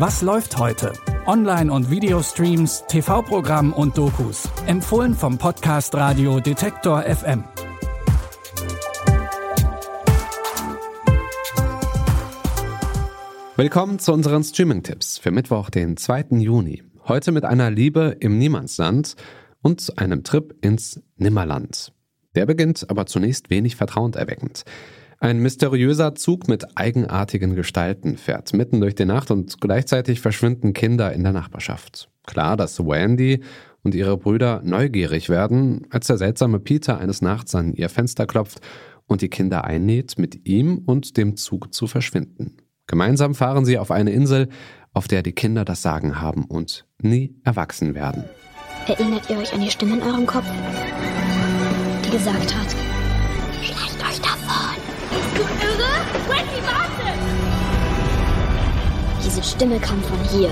Was läuft heute? Online- und Videostreams, TV-Programm und Dokus. Empfohlen vom Podcast Radio Detektor FM. Willkommen zu unseren Streaming-Tipps für Mittwoch, den 2. Juni. Heute mit einer Liebe im Niemandsland und einem Trip ins Nimmerland. Der beginnt aber zunächst wenig vertrauenerweckend. Ein mysteriöser Zug mit eigenartigen Gestalten fährt mitten durch die Nacht und gleichzeitig verschwinden Kinder in der Nachbarschaft. Klar, dass Wendy und ihre Brüder neugierig werden, als der seltsame Peter eines Nachts an ihr Fenster klopft und die Kinder einnäht, mit ihm und dem Zug zu verschwinden. Gemeinsam fahren sie auf eine Insel, auf der die Kinder das Sagen haben und nie erwachsen werden. Erinnert ihr euch an die Stimme in eurem Kopf, die gesagt hat. Bist du irre? Wendy, warte! Diese Stimme kam von hier.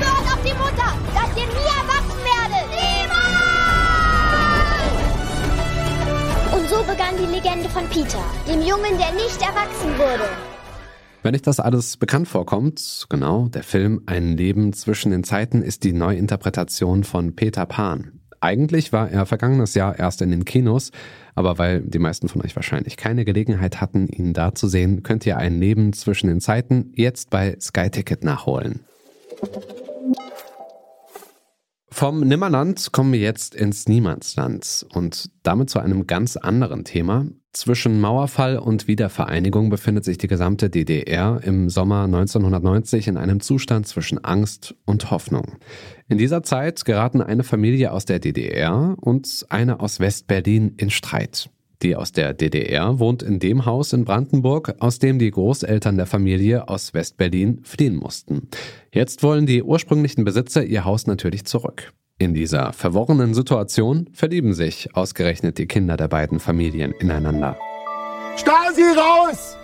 Hört auf die Mutter, dass ihr nie erwachsen werdet! Niemals! Und so begann die Legende von Peter, dem Jungen, der nicht erwachsen wurde. Wenn euch das alles bekannt vorkommt, genau, der Film Ein Leben zwischen den Zeiten ist die Neuinterpretation von Peter Pan. Eigentlich war er vergangenes Jahr erst in den Kinos, aber weil die meisten von euch wahrscheinlich keine Gelegenheit hatten, ihn da zu sehen, könnt ihr Ein Leben zwischen den Zeiten jetzt bei Sky Ticket nachholen. Vom Nimmerland kommen wir jetzt ins Niemandsland und damit zu einem ganz anderen Thema. Zwischen Mauerfall und Wiedervereinigung befindet sich die gesamte DDR im Sommer 1990 in einem Zustand zwischen Angst und Hoffnung. In dieser Zeit geraten eine Familie aus der DDR und eine aus West-Berlin in Streit. Die aus der DDR wohnt in dem Haus in Brandenburg, aus dem die Großeltern der Familie aus West-Berlin fliehen mussten. Jetzt wollen die ursprünglichen Besitzer ihr Haus natürlich zurück. In dieser verworrenen Situation verlieben sich ausgerechnet die Kinder der beiden Familien ineinander. Stasi raus!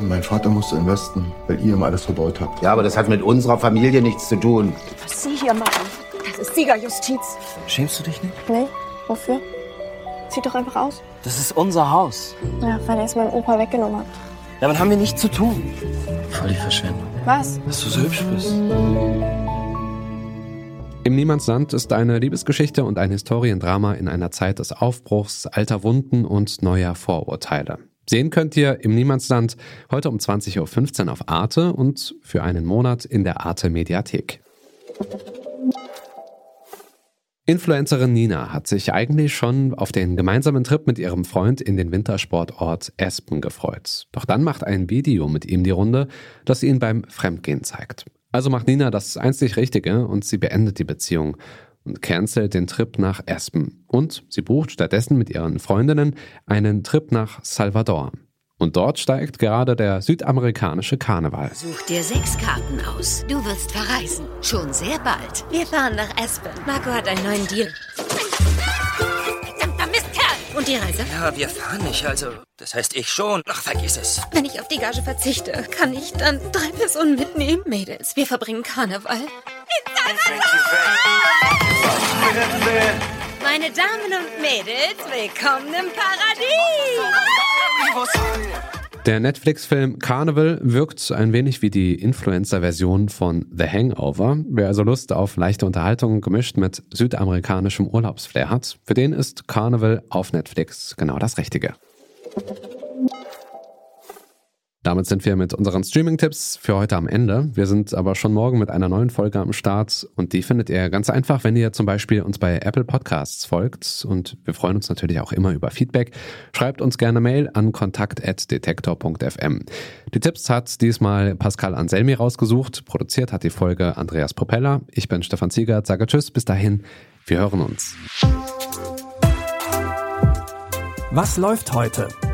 Mein Vater musste im Westen, weil ihr ihm alles verbaut habt. Ja, aber das hat mit unserer Familie nichts zu tun. Was Sie hier machen, das ist Siegerjustiz. Schämst du dich nicht? Nee, wofür? Sieht doch einfach aus. Das ist unser Haus. Ja, weil er es meinem Opa weggenommen hat. Damit haben wir nichts zu tun. Voll die Verschwendung. Was? Dass du so hübsch bist. Im Niemandsland ist eine Liebesgeschichte und ein Historiendrama in einer Zeit des Aufbruchs, alter Wunden und neuer Vorurteile. Sehen könnt ihr im Niemandsland heute um 20.15 Uhr auf Arte und für einen Monat in der Arte Mediathek. Influencerin Nina hat sich eigentlich schon auf den gemeinsamen Trip mit ihrem Freund in den Wintersportort Espen gefreut. Doch dann macht ein Video mit ihm die Runde, das ihn beim Fremdgehen zeigt. Also macht Nina das einzig Richtige und sie beendet die Beziehung und cancelt den Trip nach Espen. Und sie bucht stattdessen mit ihren Freundinnen einen Trip nach Salvador. Und dort steigt gerade der südamerikanische Karneval. Such dir sechs Karten aus. Du wirst verreisen. Schon sehr bald. Wir fahren nach Aspen. Marco hat einen neuen Deal. Verdammter Mistkerl! Und die Reise? Ja, wir fahren nicht, also. Das heißt ich schon. Ach, vergiss es. Wenn ich auf die Gage verzichte, kann ich dann drei Personen mitnehmen? Mädels, wir verbringen Karneval. Meine Damen und Mädels, willkommen im Paradies! Der Netflix-Film Carnival wirkt ein wenig wie die Influencer-Version von The Hangover. Wer also Lust auf leichte Unterhaltung gemischt mit südamerikanischem Urlaubsflair hat, für den ist Carnival auf Netflix genau das Richtige. Damit sind wir mit unseren Streaming-Tipps für heute am Ende. Wir sind aber schon morgen mit einer neuen Folge am Start und die findet ihr ganz einfach, wenn ihr zum Beispiel uns bei Apple Podcasts folgt und wir freuen uns natürlich auch immer über Feedback. Schreibt uns gerne Mail an kontakt.detektor.fm. Die Tipps hat diesmal Pascal Anselmi rausgesucht. Produziert hat die Folge Andreas Propeller. Ich bin Stefan Ziegert, sage Tschüss, bis dahin. Wir hören uns. Was läuft heute?